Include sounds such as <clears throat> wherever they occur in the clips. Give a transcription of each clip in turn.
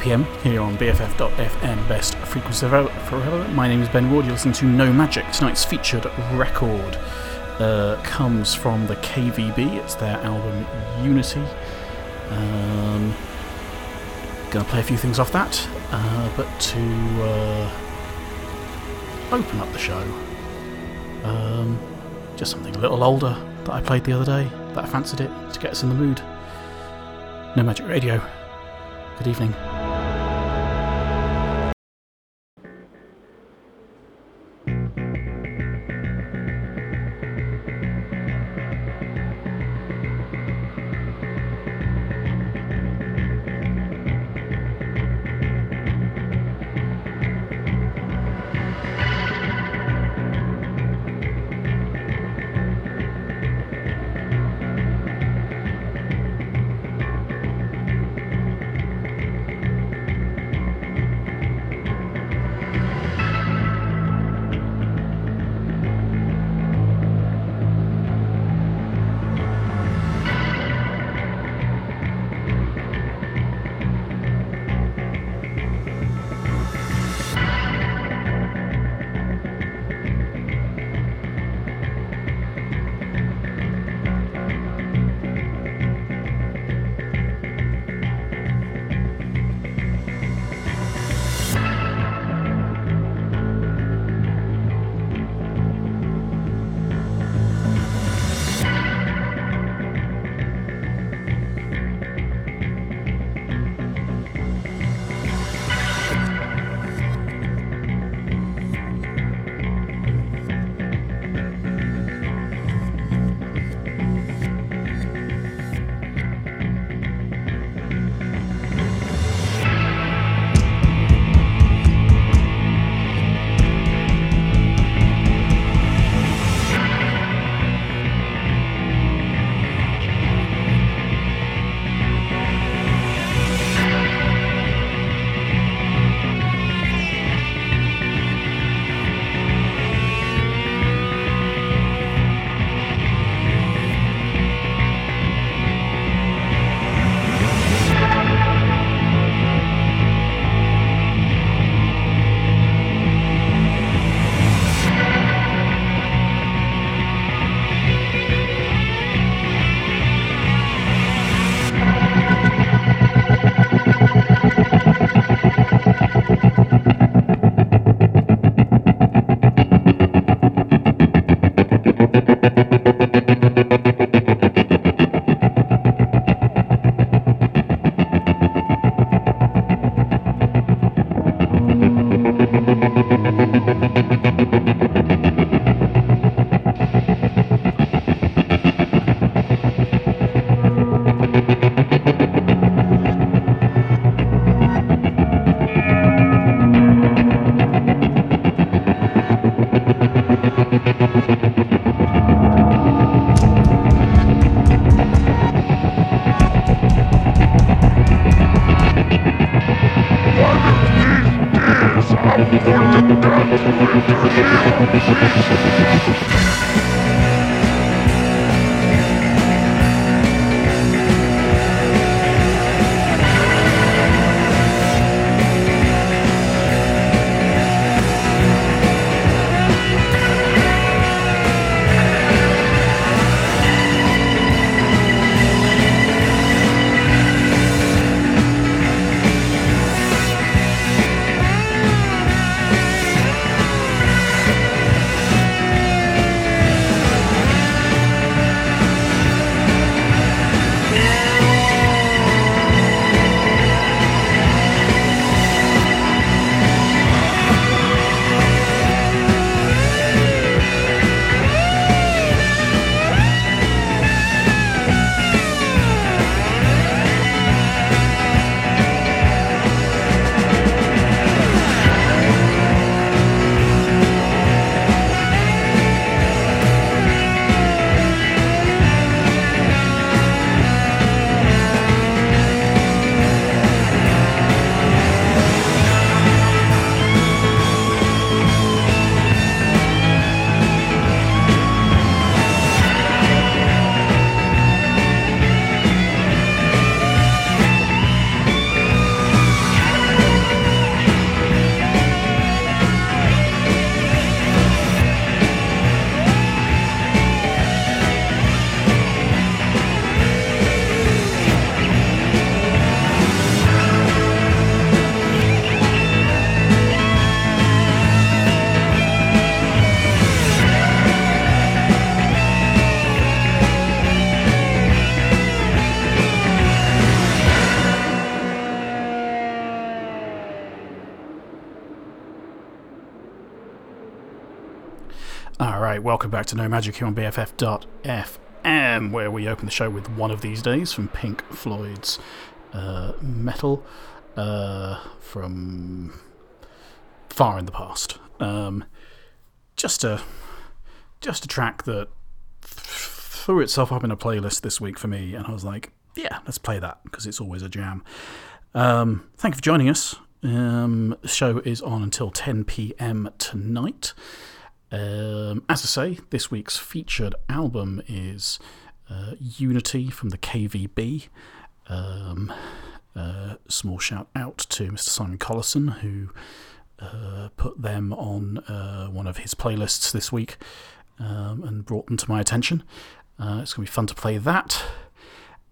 pm here on BFF.FM Best Frequency Forever. My name is Ben Ward. You're listening to No Magic. Tonight's featured record uh, comes from the KVB. It's their album Unity. Um, gonna play a few things off that, uh, but to uh, open up the show, um, just something a little older that I played the other day that I fancied it to get us in the mood. No Magic Radio. Good evening. Welcome back to No Magic here on BFF.FM, where we open the show with One of These Days from Pink Floyd's uh, Meddle uh, from far in the past. Um, just, a, just a track that threw itself up in a playlist this week for me, and I was like, yeah, let's play that because it's always a jam. Um, thank you for joining us. Um, the show is on until 10 pm tonight. Um, as I say, this week's featured album is uh, Unity from the KVB. Um, uh, small shout out to Mr. Simon Collison, who uh, put them on uh, one of his playlists this week um, and brought them to my attention. Uh, it's going to be fun to play that.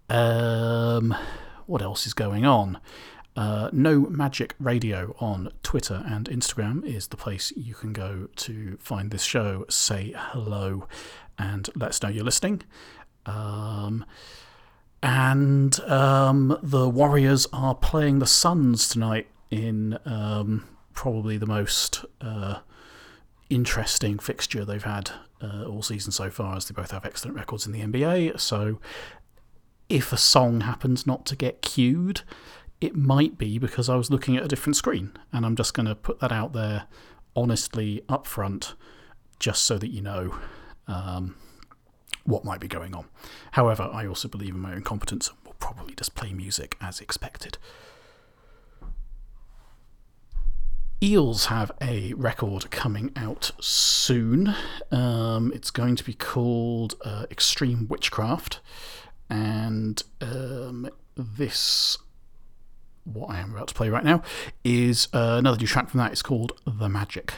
Um, what else is going on? Uh, no Magic Radio on Twitter and Instagram is the place you can go to find this show. Say hello and let us know you're listening. Um, and um, the Warriors are playing the Suns tonight in um, probably the most uh, interesting fixture they've had uh, all season so far, as they both have excellent records in the NBA. So, if a song happens not to get cued, it might be because I was looking at a different screen. And I'm just going to put that out there honestly up front, just so that you know um, what might be going on. However, I also believe in my own competence and will probably just play music as expected. Eels have a record coming out soon. Um, it's going to be called uh, Extreme Witchcraft, and um, this what I am about to play right now is uh, another new track from that. It's called The Magic.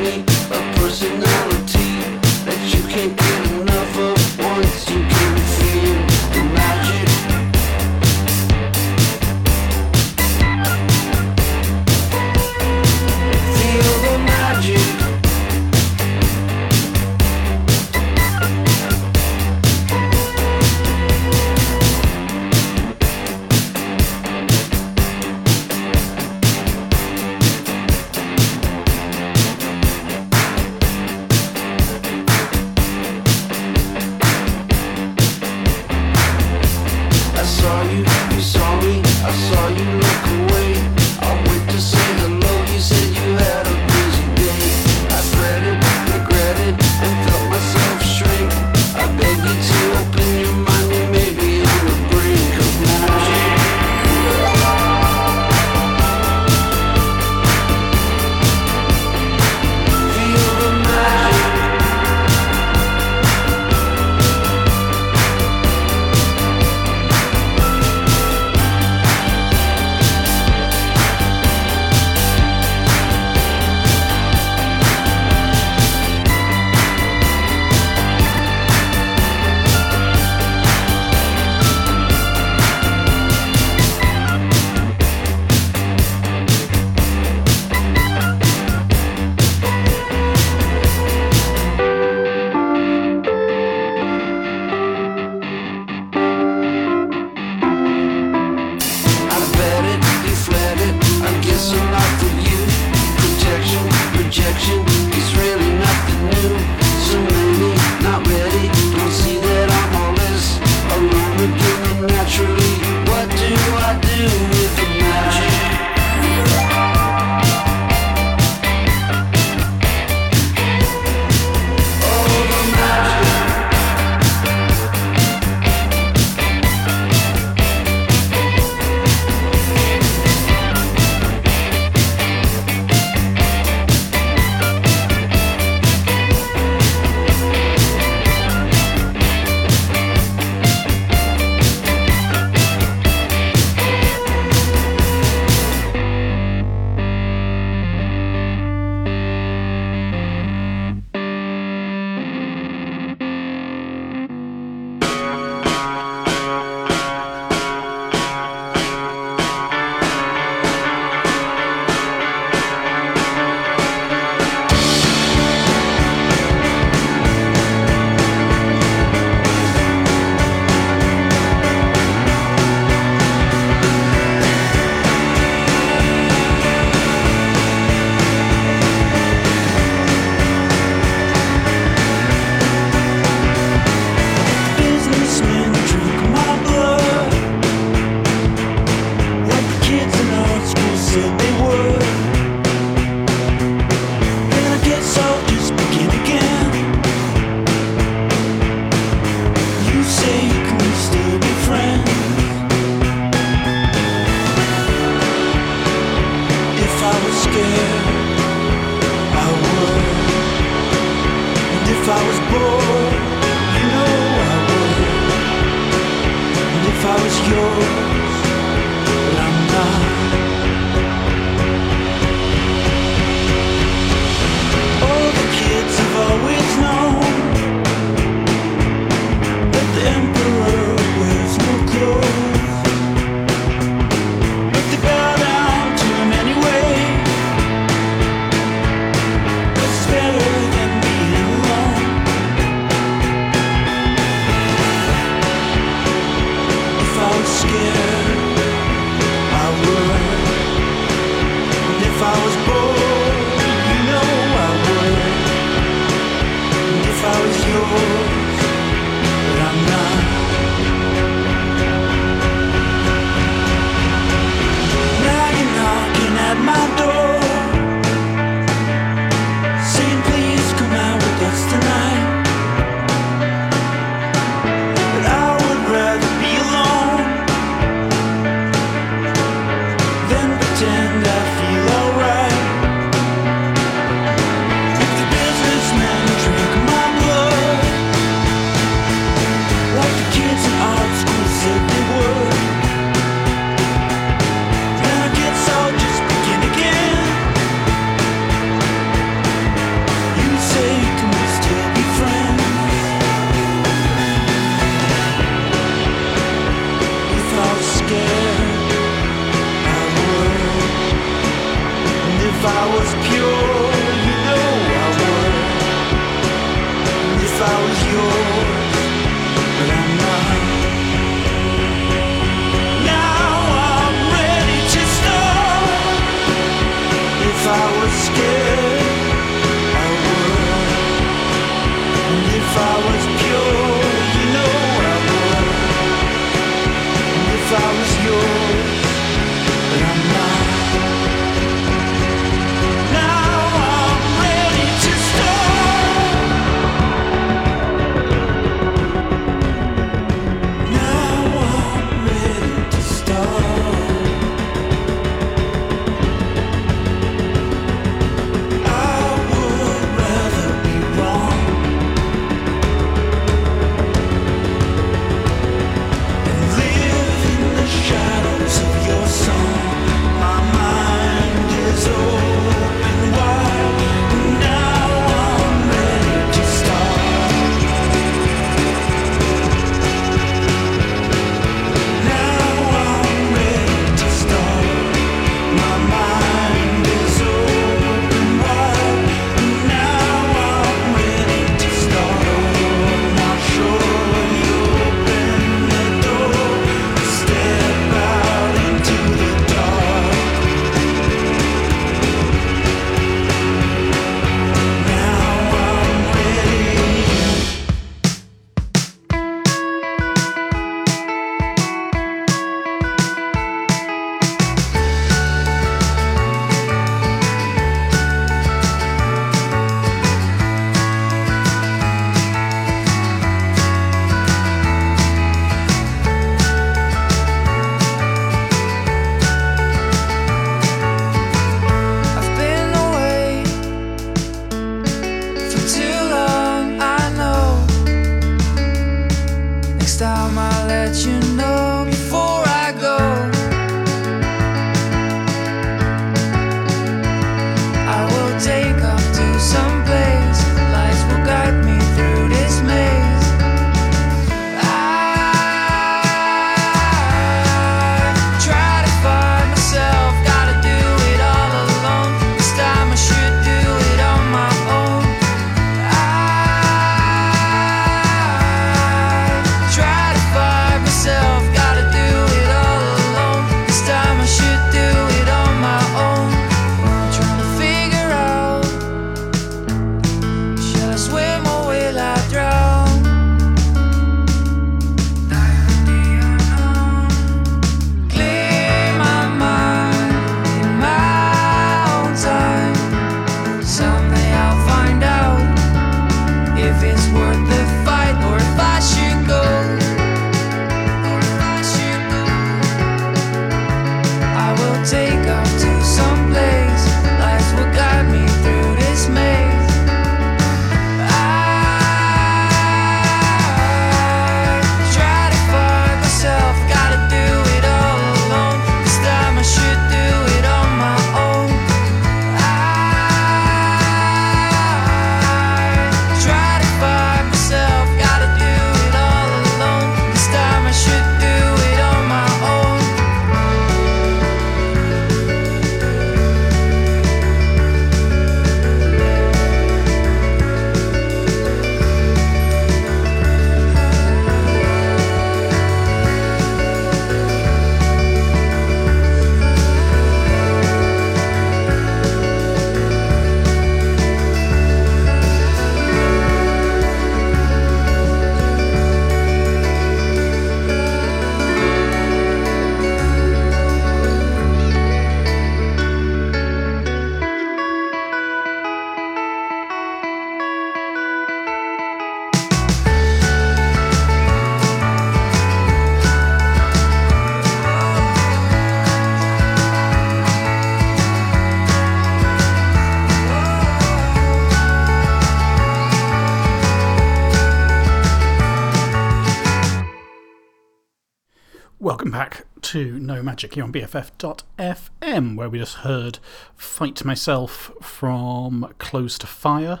To No Magic here on BFF.fm, where we just heard Fight Myself from Close to Fire.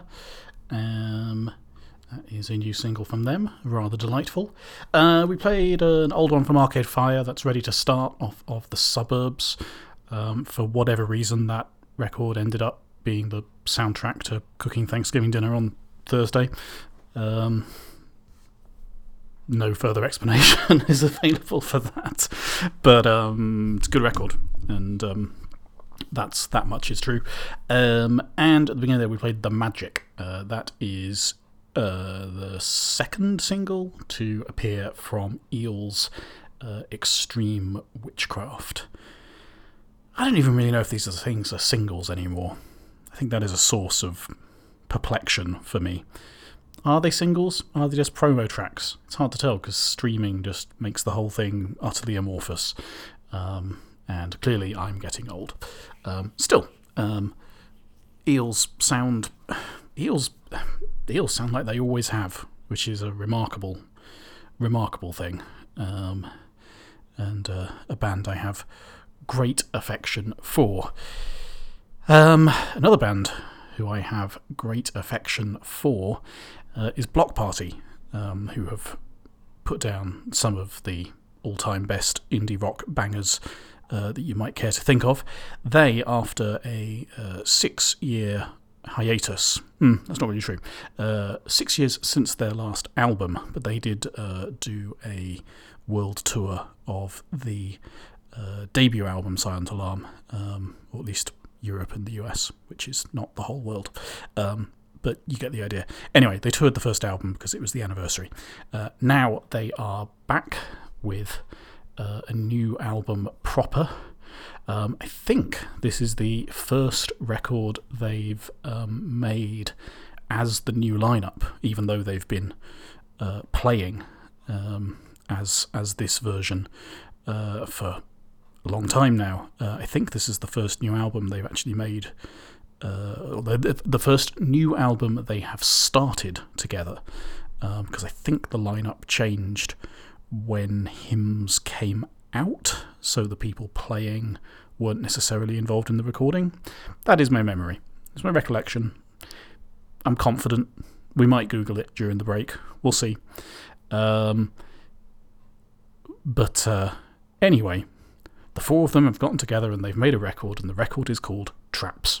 Um, that is a new single from them, rather delightful. Uh, we played an old one from Arcade Fire that's ready to start off of the suburbs. Um, for whatever reason, that record ended up being the soundtrack to cooking Thanksgiving dinner on Thursday. Um, no further explanation <laughs> is available for that, but um, it's a good record, and um, that's that much is true. Um, and at the beginning there, we played the Magic. Uh, that is uh, the second single to appear from Eel's uh, Extreme Witchcraft. I don't even really know if these are things are singles anymore. I think that is a source of perplexion for me. Are they singles? Are they just promo tracks? It's hard to tell because streaming just makes the whole thing utterly amorphous. Um, and clearly, I'm getting old. Um, still, um, eels sound eels eels sound like they always have, which is a remarkable, remarkable thing. Um, and uh, a band I have great affection for. Um, another band who I have great affection for uh, is Bloc Party, um, who have put down some of the all time best indie rock bangers uh, that you might care to think of. They, after a uh, six year hiatus, hmm, that's not really true, uh, six years since their last album, but they did uh, do a world tour of the uh, debut album, Silent Alarm, um, or at least Europe and the US, which is not the whole world. Um, but you get the idea. Anyway, they toured the first album because it was the anniversary. Uh, now they are back with uh, a new album proper. Um, I think this is the first record they've um, made as the new lineup, even though they've been uh, playing um, as as this version uh, for a long time now. Uh, I think this is the first new album they've actually made uh, the, the first new album they have started together, because um, I think the lineup changed when Hymns came out, so the people playing weren't necessarily involved in the recording. That is my memory. It's my recollection. I'm confident. We might Google it during the break. We'll see. Um, but uh, anyway, the four of them have gotten together and they've made a record, and the record is called Traps.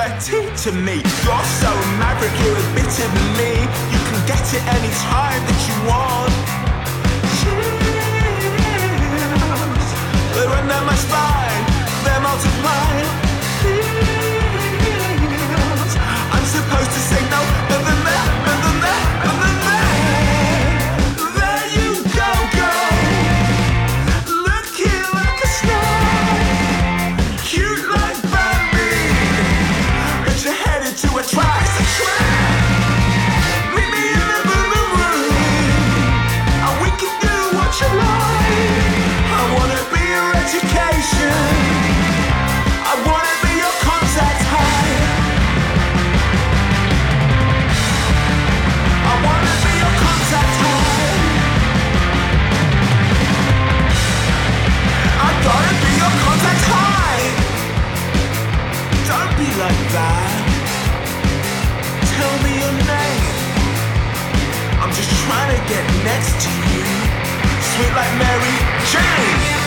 to me. You're so maverick, you're a bit of me. You can get it any time that you want. Chills, they run down my spine, to get next to you. Sweet like Mary Jane.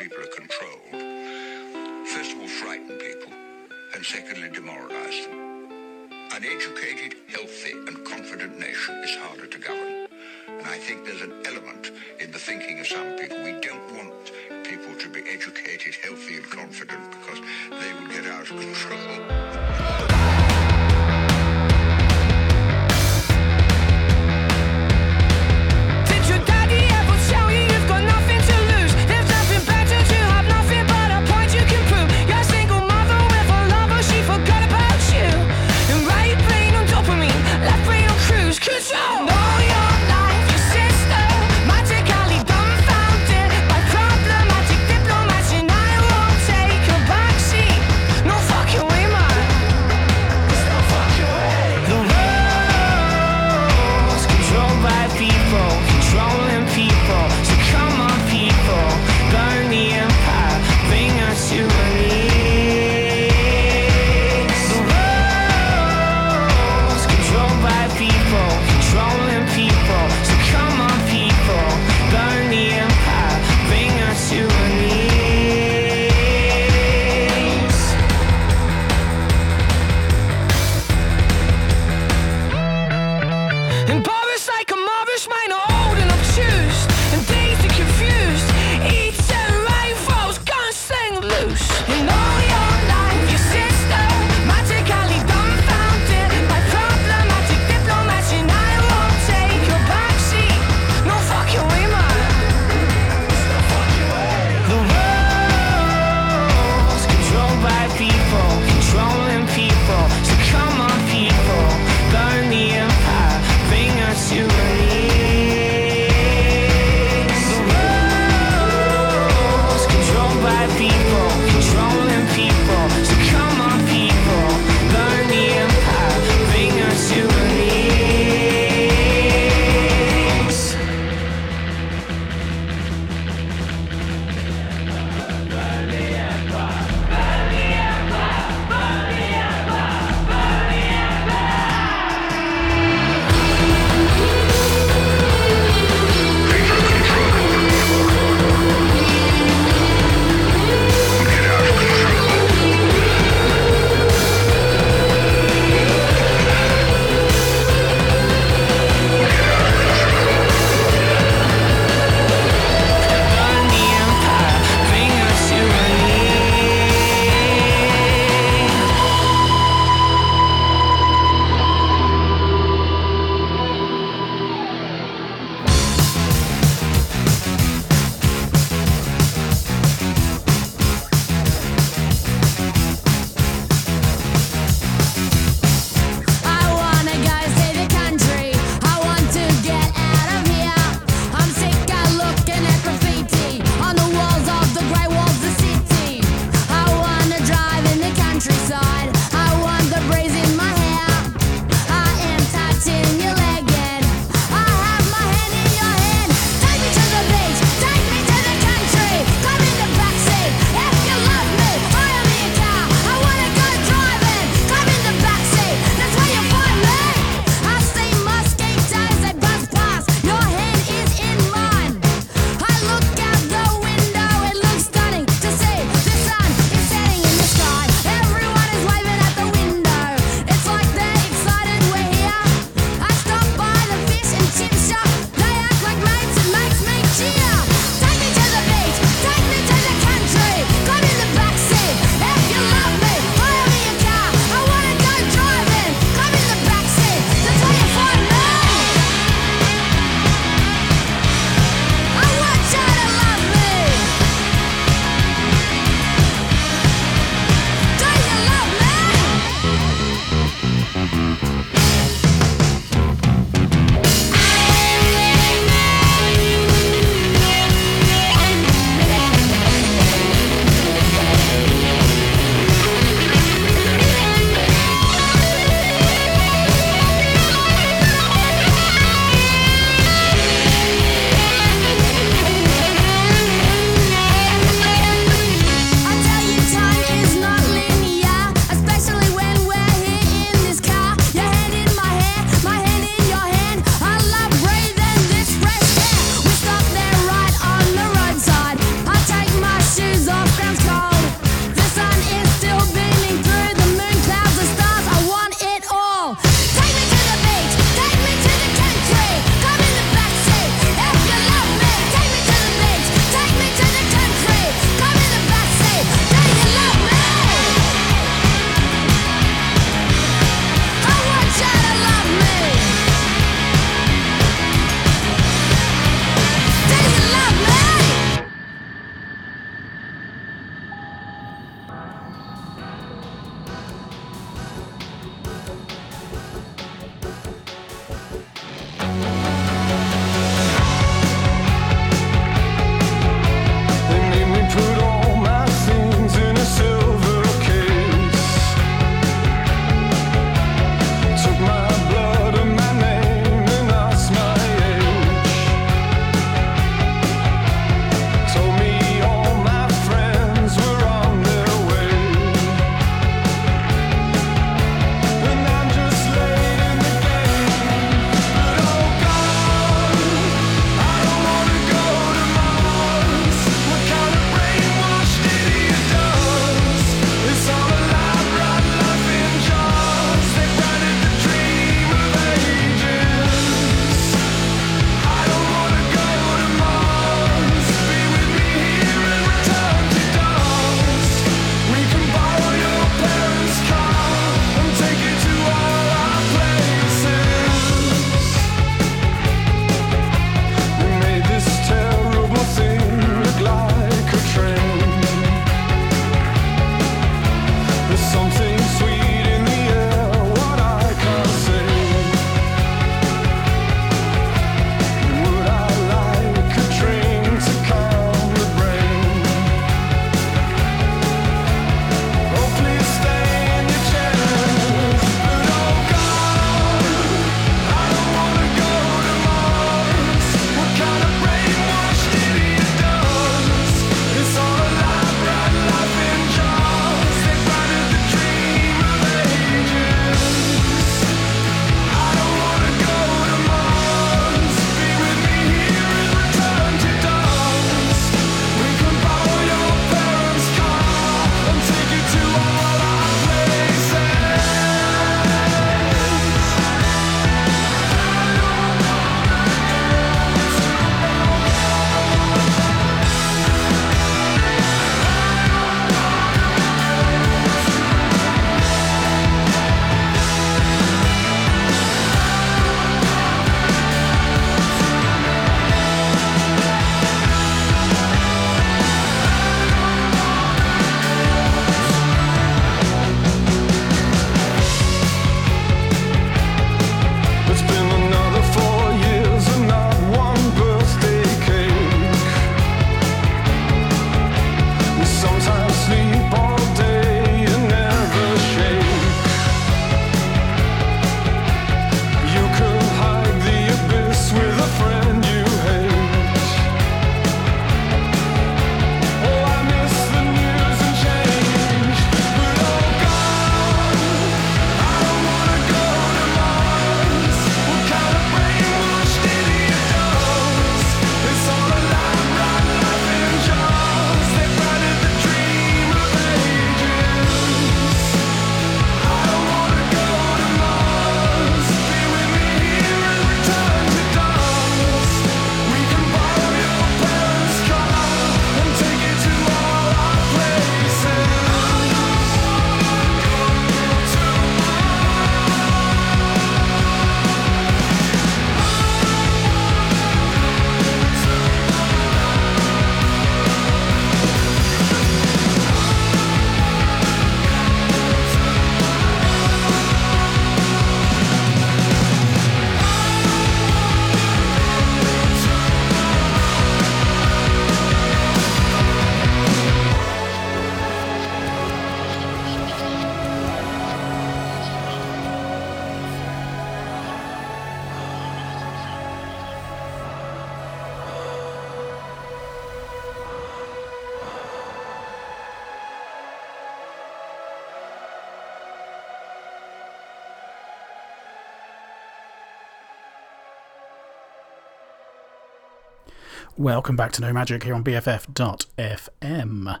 Welcome back to No Magic here on BFF.fm,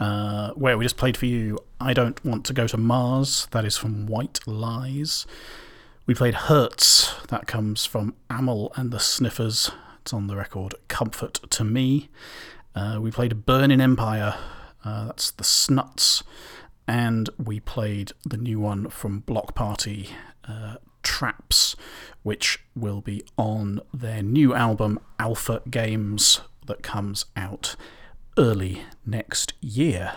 uh, where we just played for you I Don't Want to Go to Mars, that is from White Lies. We played Hertz, that comes from Amyl and the Sniffers, it's on the record Comfort to Me. Uh, we played Burn in Empire, uh, that's the Snuts, and we played the new one from Bloc Party, uh, Traps, which will be on their new album Alpha Games that comes out early next year.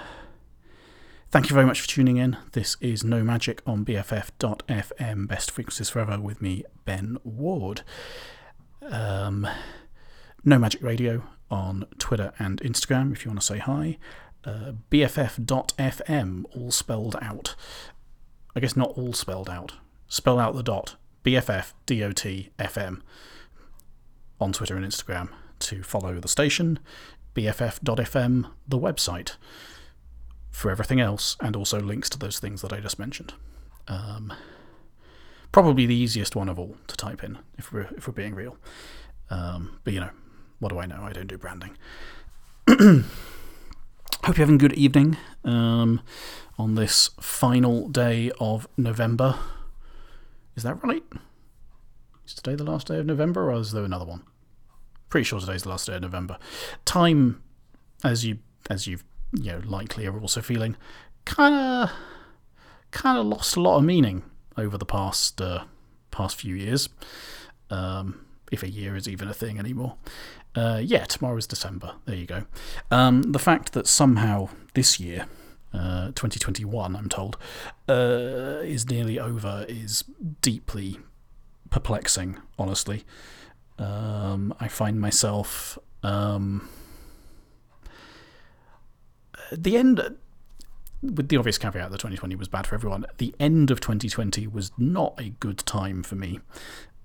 Thank you very much for tuning in. This is No Magic on BFF.fm, Best Frequencies Forever, with me, Ben Ward. Um, no Magic Radio on Twitter and Instagram if you want to say hi. Uh, BFF.fm, all spelled out. I guess not all spelled out. Spell out the dot. BFF dot FM on Twitter and Instagram to follow the station. BFF.fm, the website for everything else, and also links to those things that I just mentioned. Um, probably the easiest one of all to type in, if we're if we're being real. Um, but you know, what do I know? I don't do branding. <clears throat> Hope you're having a good evening um, on this final day of November. Is that right? Is today the last day of November, or is there another one? Pretty sure today's the last day of November. Time, as you as you've you know likely are also feeling, kind of kind of lost a lot of meaning over the past uh, past few years. Um, if a year is even a thing anymore. Uh, yeah, tomorrow is December. There you go. Um, the fact that somehow this year, uh, 2021, I'm told, uh, is nearly over is deeply perplexing, honestly. Um, I find myself. Um, the end. With the obvious caveat that 2020 was bad for everyone, the end of 2020 was not a good time for me.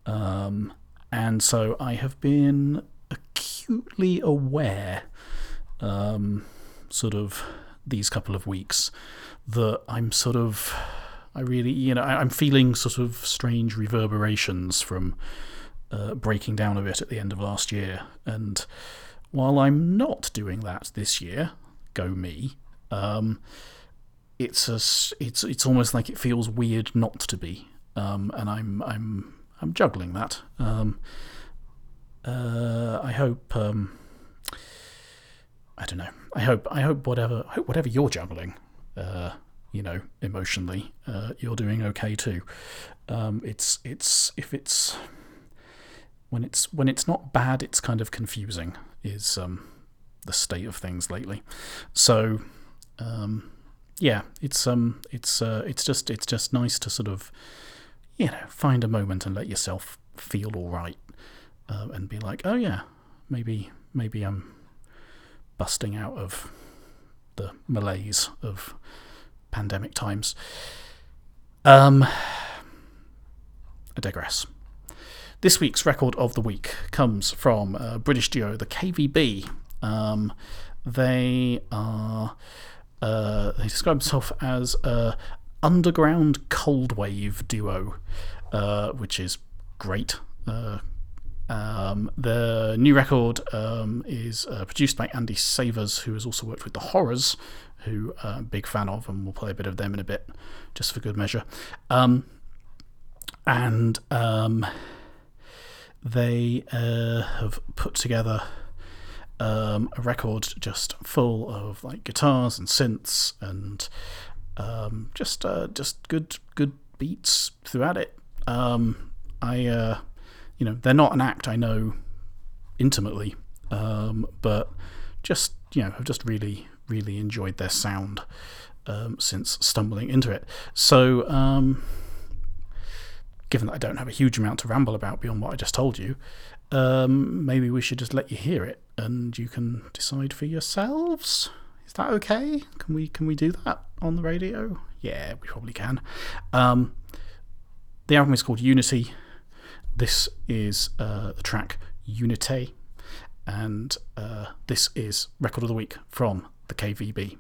Um, and so I have been acutely aware, um, sort of these couple of weeks, that I'm sort of, I really, you know, I, I'm feeling sort of strange reverberations from uh, breaking down a bit at the end of last year. And while I'm not doing that this year, go me, um, it's a, it's it's almost like it feels weird not to be, um, and I'm I'm I'm juggling that. Um, uh, I hope. Um, I don't know. I hope. I hope whatever. I hope whatever you're juggling, uh, you know, emotionally, uh, you're doing okay too. Um, it's it's if it's when it's when it's not bad, it's kind of confusing. Is um, the state of things lately. So, um, yeah, it's um, it's uh, it's just it's just nice to sort of, you know, find a moment and let yourself feel all right, uh, and be like, oh yeah, maybe maybe I'm busting out of the malaise of pandemic times. Um, I digress. This week's record of the week comes from uh, British duo the KVB. Um, they are uh, they describe themselves as a underground cold wave duo, uh, which is great. Uh, um, the new record um, is uh, produced by Andy Savours, who has also worked with the Horrors, who uh, I'm a big fan of, and we'll play a bit of them in a bit, just for good measure. Um, and um, they uh, have put together um, a record just full of like guitars and synths and um, just uh, just good good beats throughout it. I uh, you know they're not an act I know intimately, um, but just you know have just really really enjoyed their sound um, since stumbling into it. So um, given that I don't have a huge amount to ramble about beyond what I just told you, um, maybe we should just let you hear it and you can decide for yourselves. Is that okay? Can we can we do that on the radio? Yeah, we probably can. Um, the album is called Unity. This is uh, the track Unité, and uh, this is record of the week from the KVB.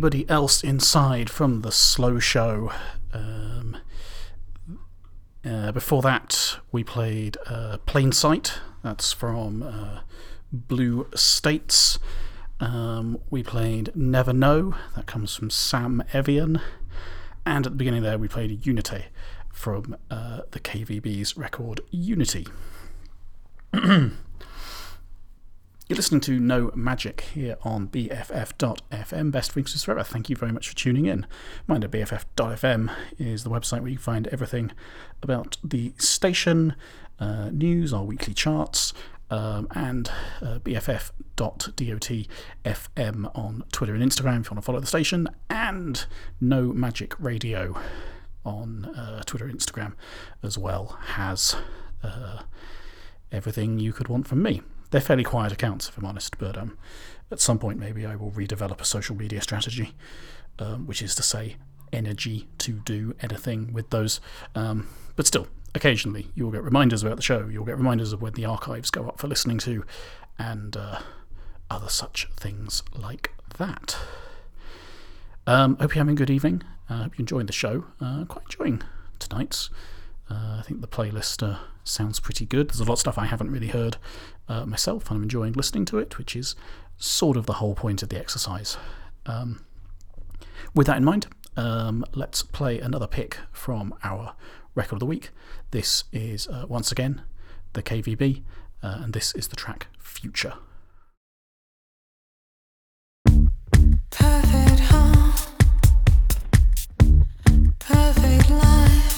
Anybody else inside from the slow show? Um, uh, before that, we played uh, Plain Sight. That's from uh, Blue States. Um, we played Never Know. That comes from Sam Evian. And at the beginning there, we played Unity from uh, the KVB's record Unity. <clears throat> You're listening to No Magic here on BFF.FM, Best Frequencies Forever. Thank you very much for tuning in. Mind that BFF.FM is the website where you find everything about the station, uh, news, our weekly charts, um, and uh, BFF.DOTFM on Twitter and Instagram if you want to follow the station, and No Magic Radio on uh, Twitter and Instagram as well has uh, everything you could want from me. They're fairly quiet accounts, if I'm honest, but um, at some point maybe I will redevelop a social media strategy, um, which is to say, energy to do anything with those. Um, but still, occasionally you'll get reminders about the show, you'll get reminders of when the archives go up for listening to, and uh, other such things like that. Um, hope you're having a good evening. Uh, hope you're enjoying the show. Uh, quite enjoying tonight's. Uh, I think the playlist uh, sounds pretty good. There's a lot of stuff I haven't really heard uh, myself, and I'm enjoying listening to it, which is sort of the whole point of the exercise. Um, with that in mind, um, let's play another pick from our record of the week. This is uh, once again the KVB, uh, and this is the track Future. Perfect home, perfect life.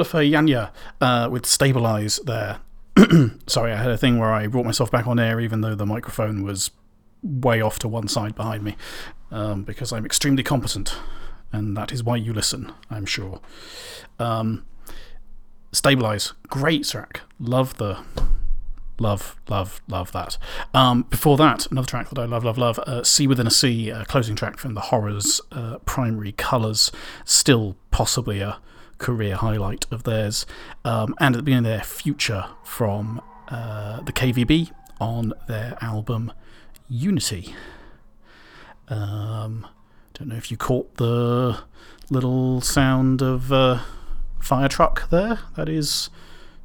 Nilüfer Yanya uh, with Stabilize there. <clears throat> Sorry, I had a thing where I brought myself back on air even though the microphone was way off to one side behind me um, because I'm extremely competent and that is why you listen, I'm sure. Um, Stabilize, great track. Love the Love, love, love that. Um, before that, another track that I love, love, love uh, Sea Within a Sea, a closing track from the Horrors' uh, primary colours, still possibly a career highlight of theirs. Um, and at the beginning of their future from uh, the KVB on their album Unity. Um, don't know if you caught the little sound of uh, fire truck there. That is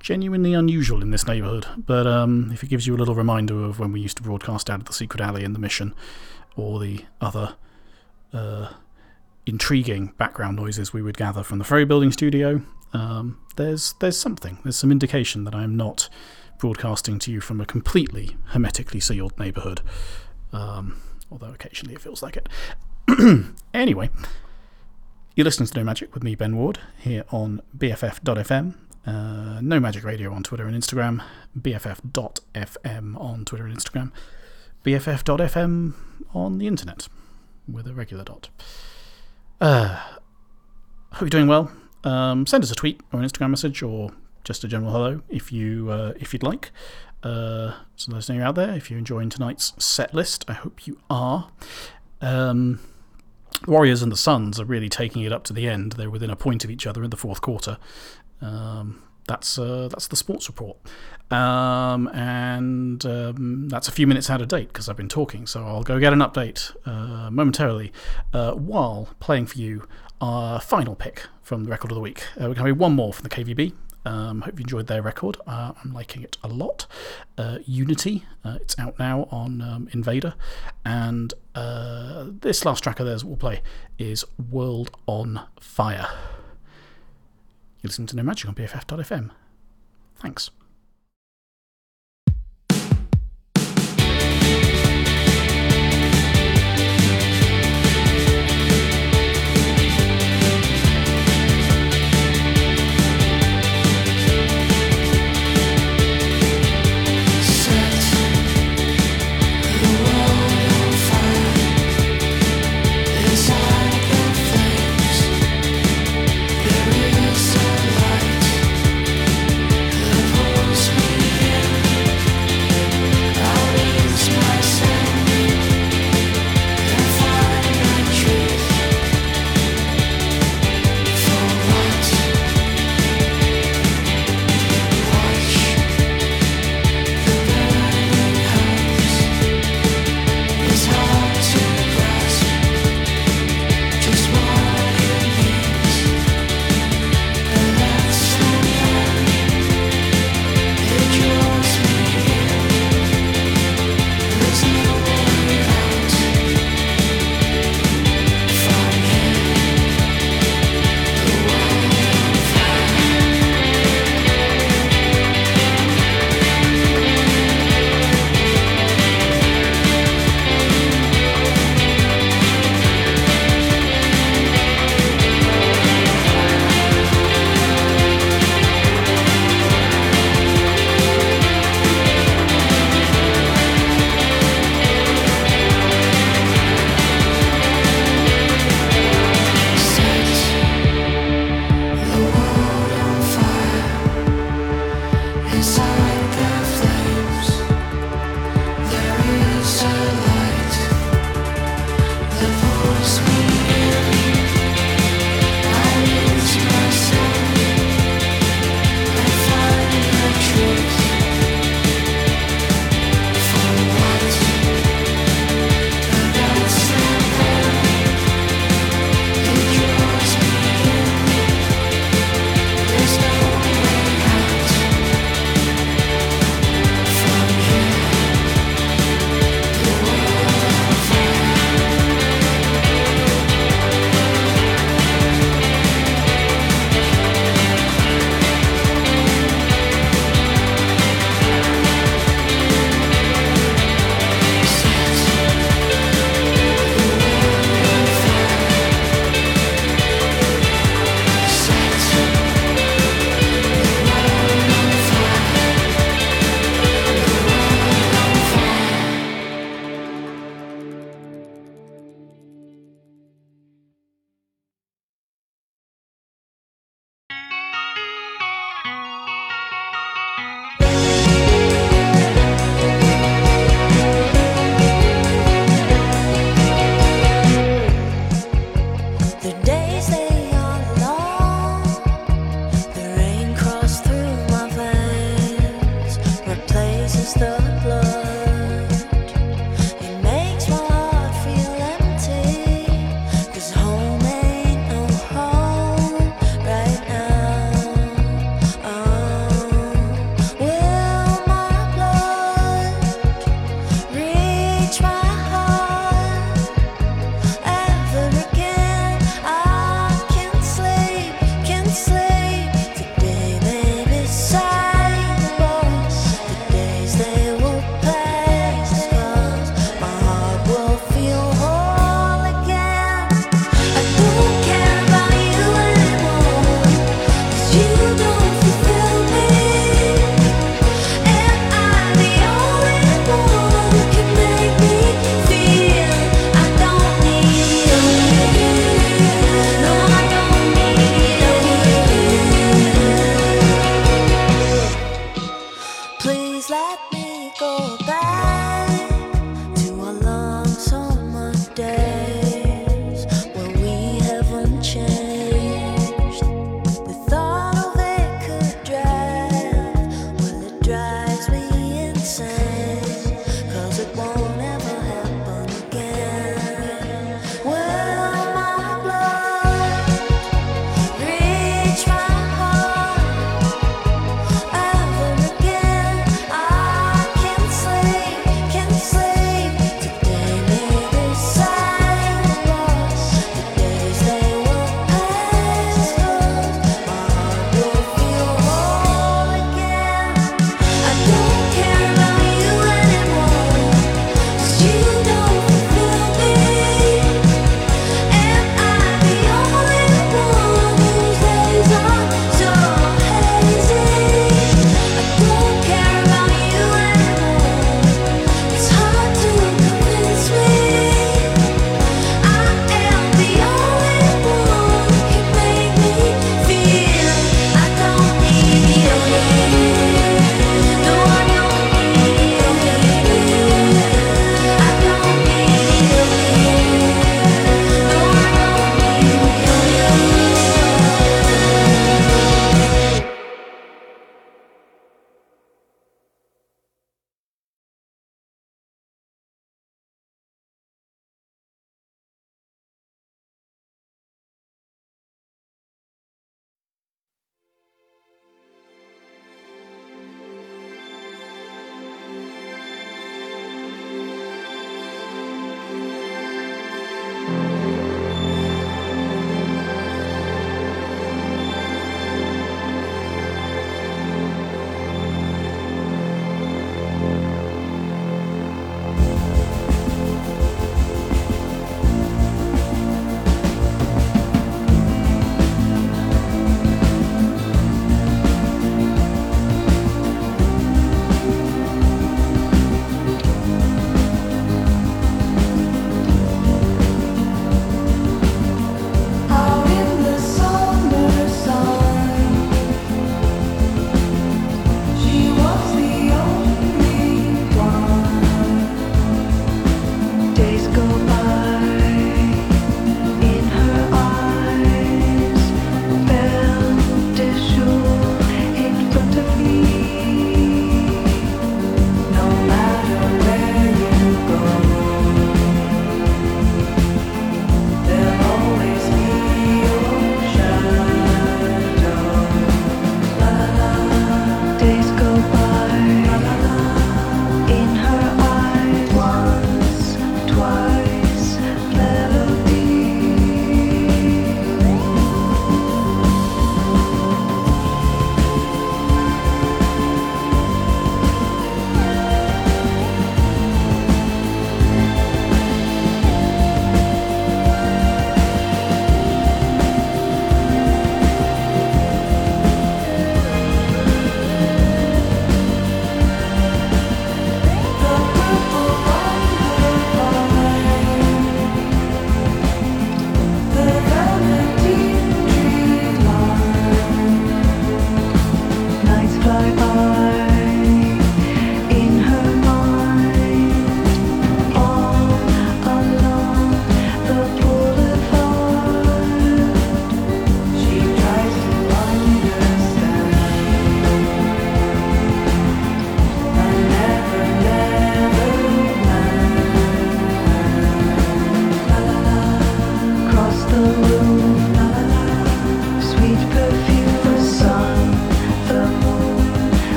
genuinely unusual in this neighbourhood, but um, if it gives you a little reminder of when we used to broadcast out of the secret alley in the mission, or the other uh, intriguing background noises we would gather from the ferry building studio, um, there's there's something. There's some indication that I'm not broadcasting to you from a completely hermetically sealed neighbourhood, um, although occasionally it feels like it. <clears throat> anyway. You're listening to No Magic with me, Ben Ward, here on BFF.fm. Uh, no Magic Radio on Twitter and Instagram, BFF.fm on Twitter and Instagram, BFF.fm on the internet with a regular dot. Uh, hope you're doing well. Um, send us a tweet or an Instagram message or just a general hello if you uh, if you'd like. Uh, so let us know you're out there. If you're enjoying tonight's set list, I hope you are. Um, Warriors and the Suns are really taking it up to the end. They're within a point of each other in the fourth quarter. Um, that's uh, that's the sports report, um, and um, that's a few minutes out of date because I've been talking. So I'll go get an update uh, momentarily uh, while playing for you our final pick from the record of the week. Uh, we're going to have one more from the KVB. Um, hope you enjoyed their record. Uh, I'm liking it a lot. Uh, Unity, it's out now on um, Invada. And this last track of theirs we'll play is World on Fire. You listen to No Magic on BFF.fm. Thanks.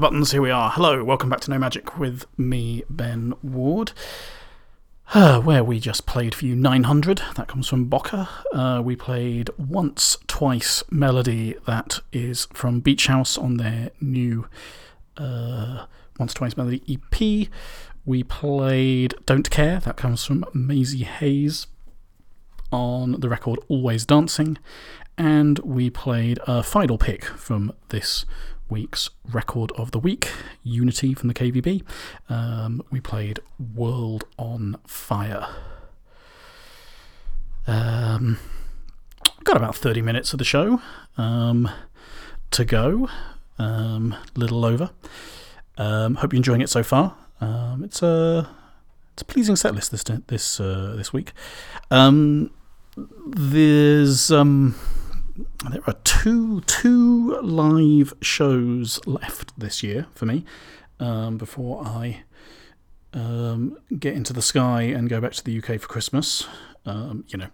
The buttons. Here we are. Hello, welcome back to No Magic with me, Ben Ward. Uh, where we just played for you 900. That comes from Bokka. Uh, we played Once, Twice Melody. That is from Beach House on their new uh, Once, Twice Melody EP. We played Don't Care. That comes from Mazey Haze on the record Always Dancing. And we played a final pick from this week's record of the week, Unity from the KVB. Um, we played World on Fire. Um, got about 30 minutes of the show um, to go, um, little over. Um, hope you're enjoying it so far. Um, it's a it's a pleasing set list this this uh, this week. Um, there's um, there are two two live shows left this year for me um, before I um, get into the sky and go back to the UK for Christmas. Um, you know,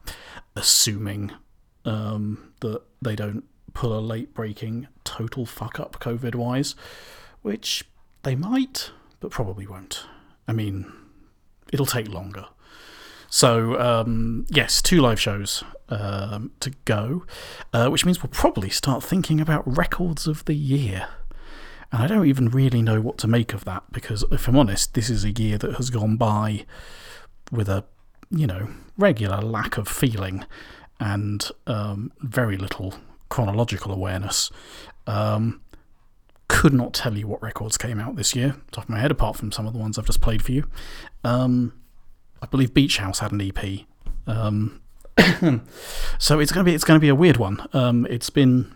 assuming um, that they don't pull a late breaking total fuck up COVID wise, which they might, but probably won't. I mean, it'll take longer. So, um, yes, two live shows um, to go, uh, which means we'll probably start thinking about records of the year. And I don't even really know what to make of that because, if I'm honest, this is a year that has gone by with a, you know, regular lack of feeling and um, very little chronological awareness. Um, could not tell you what records came out this year, top of my head, apart from some of the ones I've just played for you. Um, I believe Beach House had an EP. Um, <coughs> so it's gonna be it's gonna be a weird one. Um, it's been,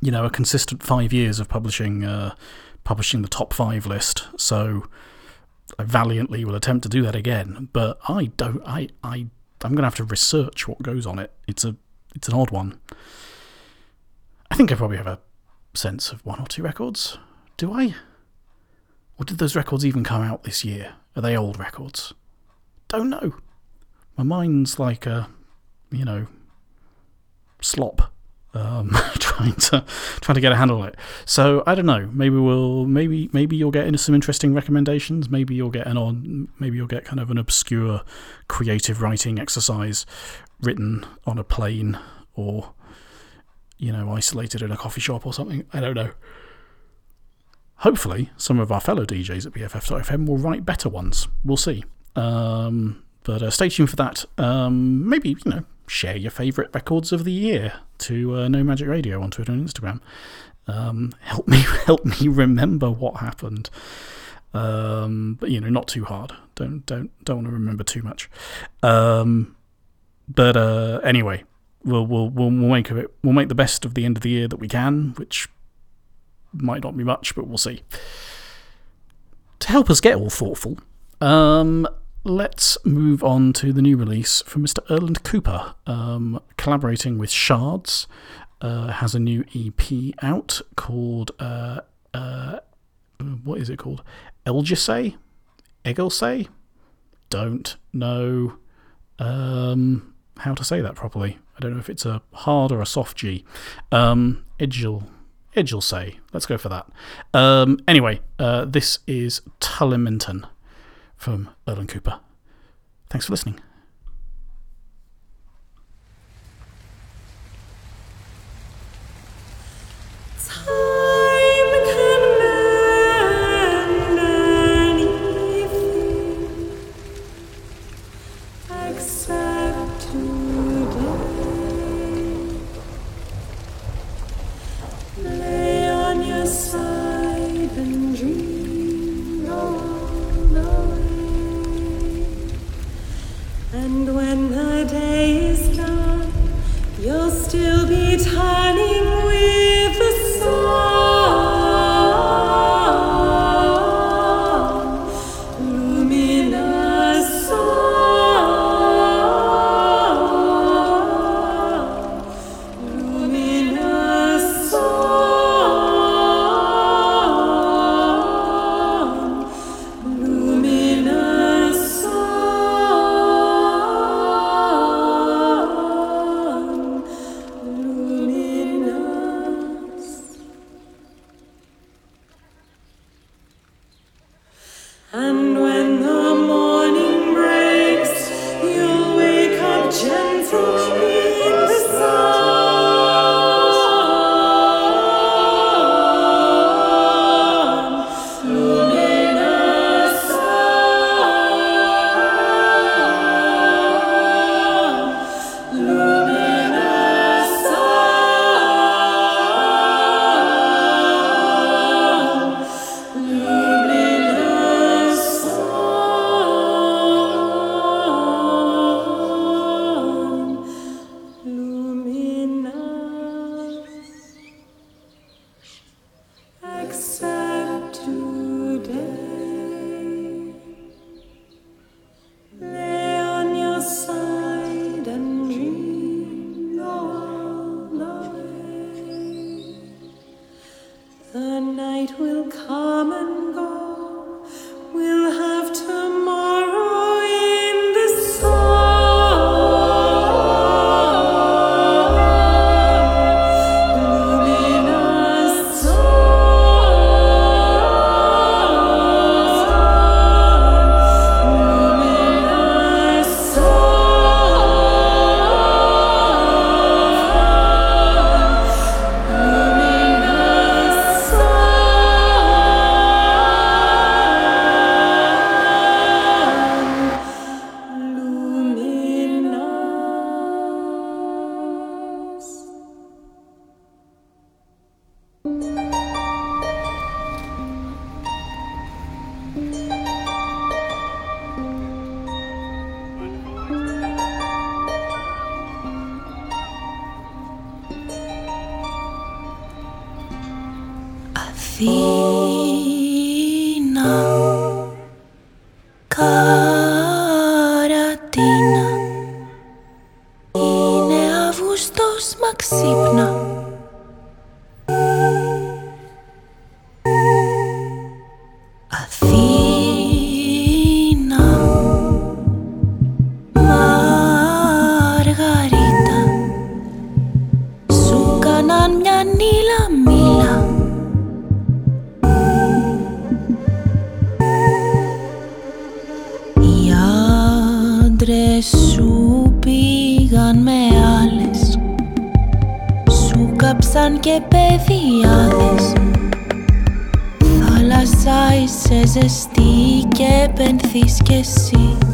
you know, a consistent five years of publishing uh, publishing the top five list. So I valiantly will attempt to do that again. But I don't. I I I'm gonna have to research what goes on it. It's a it's an odd one. I think I probably have a sense of one or two records. Do I? Or did those records even come out this year? Are they old records? Don't know. My mind's like a, you know, slop. Um, <laughs> trying to trying to get a handle on it. So I don't know. Maybe we'll maybe maybe you'll get into some interesting recommendations. Maybe you'll get an on. Maybe you'll get kind of an obscure creative writing exercise written on a plane or you know isolated in a coffee shop or something. I don't know. Hopefully, some of our fellow DJs at BFF.fm will write better ones. We'll see. Um, but uh, stay tuned for that. Um, maybe, you know, share your favourite records of the year to uh, No Magic Radio on Twitter and Instagram. Um, help me <laughs> help me remember what happened. Um, but you know, not too hard. Don't don't don't want to remember too much. Um, but uh, anyway, we'll we'll we'll make of it. We'll make the best of the end of the year that we can, which might not be much, but we'll see. To help us get all thoughtful, um, let's move on to the new release from Mr. Erland Cooper, um, collaborating with Shards. Uh, has a new EP out called uh, uh, what is it called? Elgisay, Egelsay. Don't know um, how to say that properly. I don't know if it's a hard or a soft G. Um, Edgel say. Let's go for that. Um, anyway, uh, this is Tullimentan from Erland Cooper. Thanks for listening. σαν και παιδιάδες Θάλασσα είσαι ζεστή και πενθείς κι εσύ.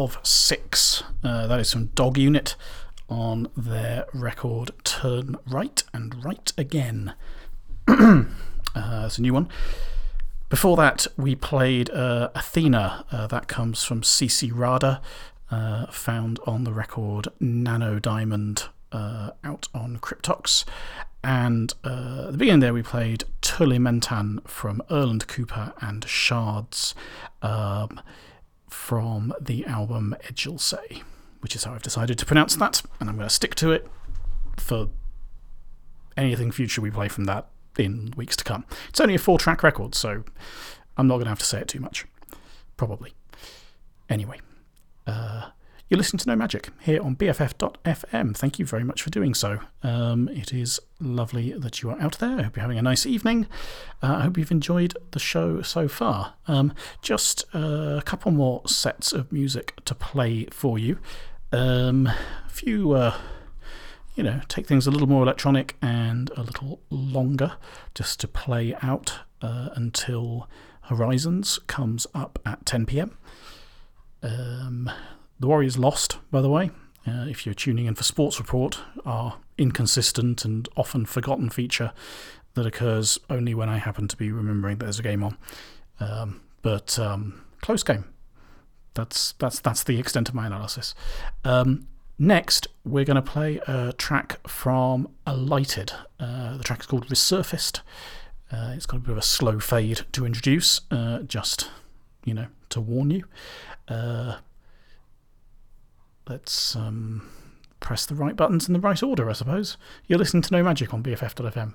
Of Six. Uh, that is from Dog Unit on their record Turn Right and Right Again. <clears throat> uh, it's a new one. Before that, we played uh, Athena. Uh, that comes from Sissi Rada, uh, found on the record Nanodiamond uh, out on Kryptox. And uh, at the beginning there, we played Tullimentan from Erland Cooper and Shards um, from the album Edgel Say, which is how I've decided to pronounce that. And I'm going to stick to it for anything future we play from that in weeks to come. It's only a four track record, so I'm not going to have to say it too much. Probably. Anyway, uh, you're listening to No Magic here on BFF.fm. Thank you very much for doing so. Um, it is lovely that you are out there. I hope you're having a nice evening. Uh, I hope you've enjoyed the show so far. Um, just uh, a couple more sets of music to play for you. Um, a few. Uh, you know, take things a little more electronic and a little longer just to play out uh, until Horizons comes up at 10 pm. Um, the Warriors lost, by the way. Uh, if you're tuning in for Sports Report, our inconsistent and often forgotten feature that occurs only when I happen to be remembering that there's a game on. Um, but um, close game. That's that's that's the extent of my analysis. Um, Next, we're going to play a track from Alighted. Uh, the track is called Resurfaced. Uh, it's got a bit of a slow fade to introduce, uh, just, you know, to warn you. Let's um, press the right buttons in the right order, I suppose. You're listening to No Magic on BFF.fm.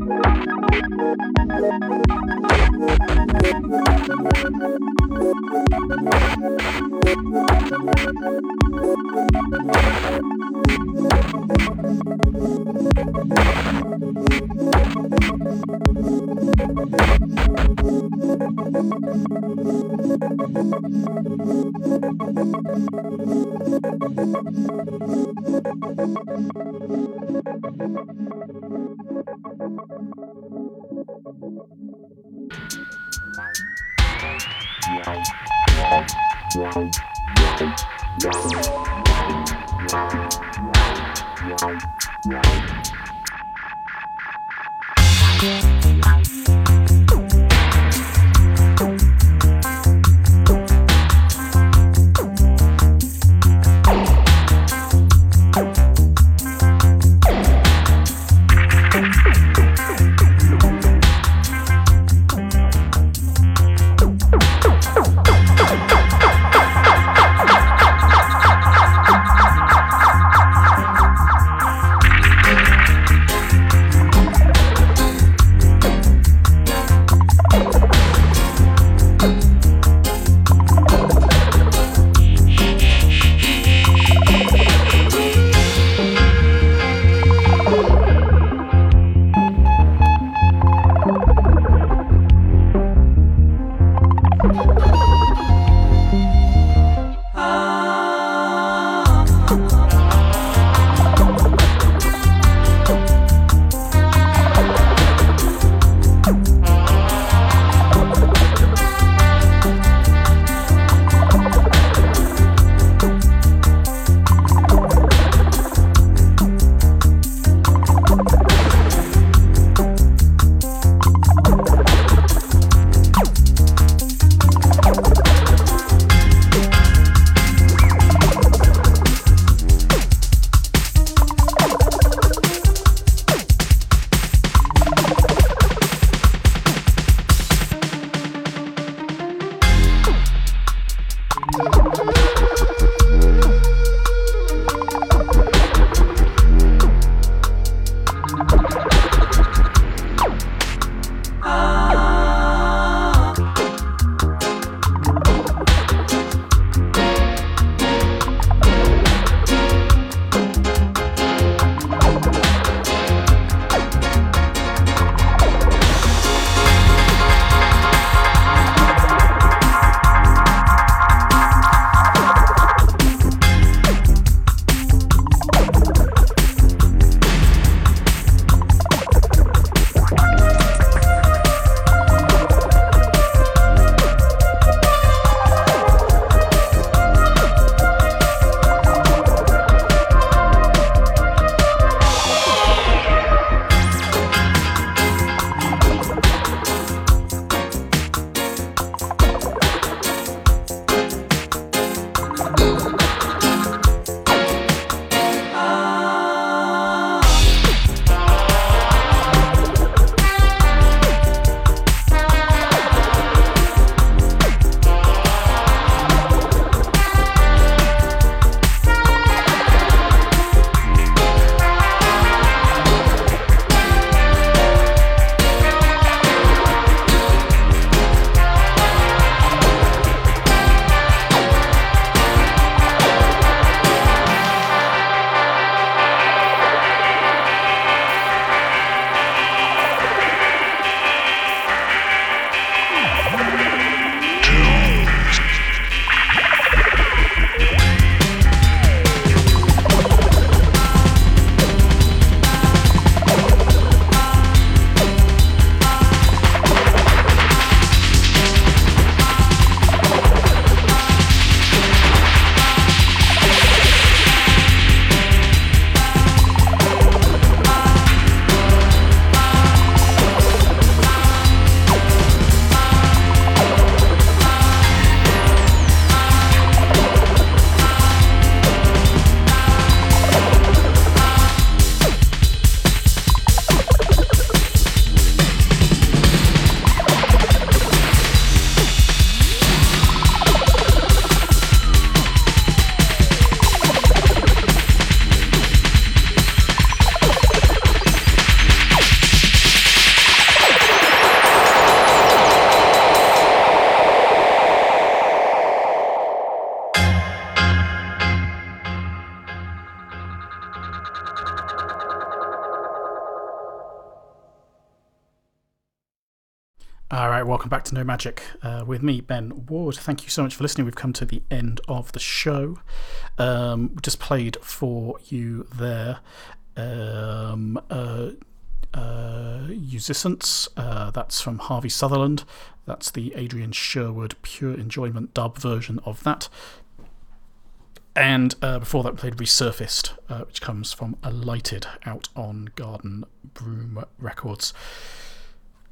Thank you. Thank Yeah. No Magic uh, with me, Ben Ward. Thank you so much for listening. We've come to the end of the show. Um, just played for you there. Um, uh, uh, Musicence, uh, that's from Harvey Sutherland. That's the Adrian Sherwood Pure Enjoyment dub version of that. And uh, before that, we played Resurfaced, uh, which comes from Alighted out on Garden Broom Records.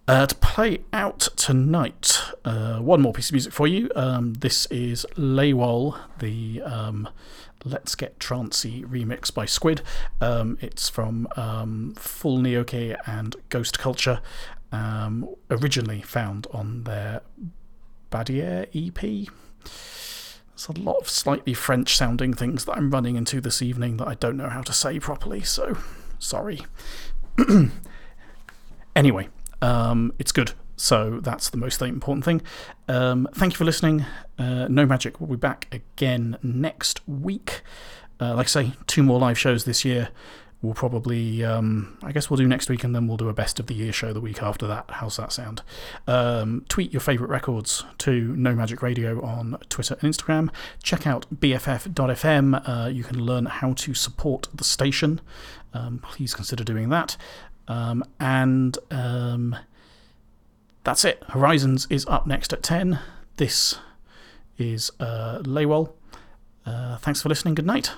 Uh, to play out tonight, uh, one more piece of music for you. Um, this is Laywall, the um, Let's Get Trancy remix by Squid. Um, it's from um, Full Neoke and Ghost Culture, um, originally found on their Badier EP. There's a lot of slightly French sounding things that I'm running into this evening that I don't know how to say properly, so sorry. <clears throat> anyway, um, it's good. So that's the most important thing. Um, thank you for listening. Uh, no Magic will be back again next week. Uh, like I say, two more live shows this year. We'll probably, um, I guess we'll do next week and then we'll do a best of the year show the week after that. How's that sound? Um, tweet your favourite records to No Magic Radio on Twitter and Instagram. Check out BFF.fm. Uh, you can learn how to support the station. Um, please consider doing that. Um, and um, that's it. Horizons is up next at 10. This is uh, Laywell. Uh, thanks for listening. Good night.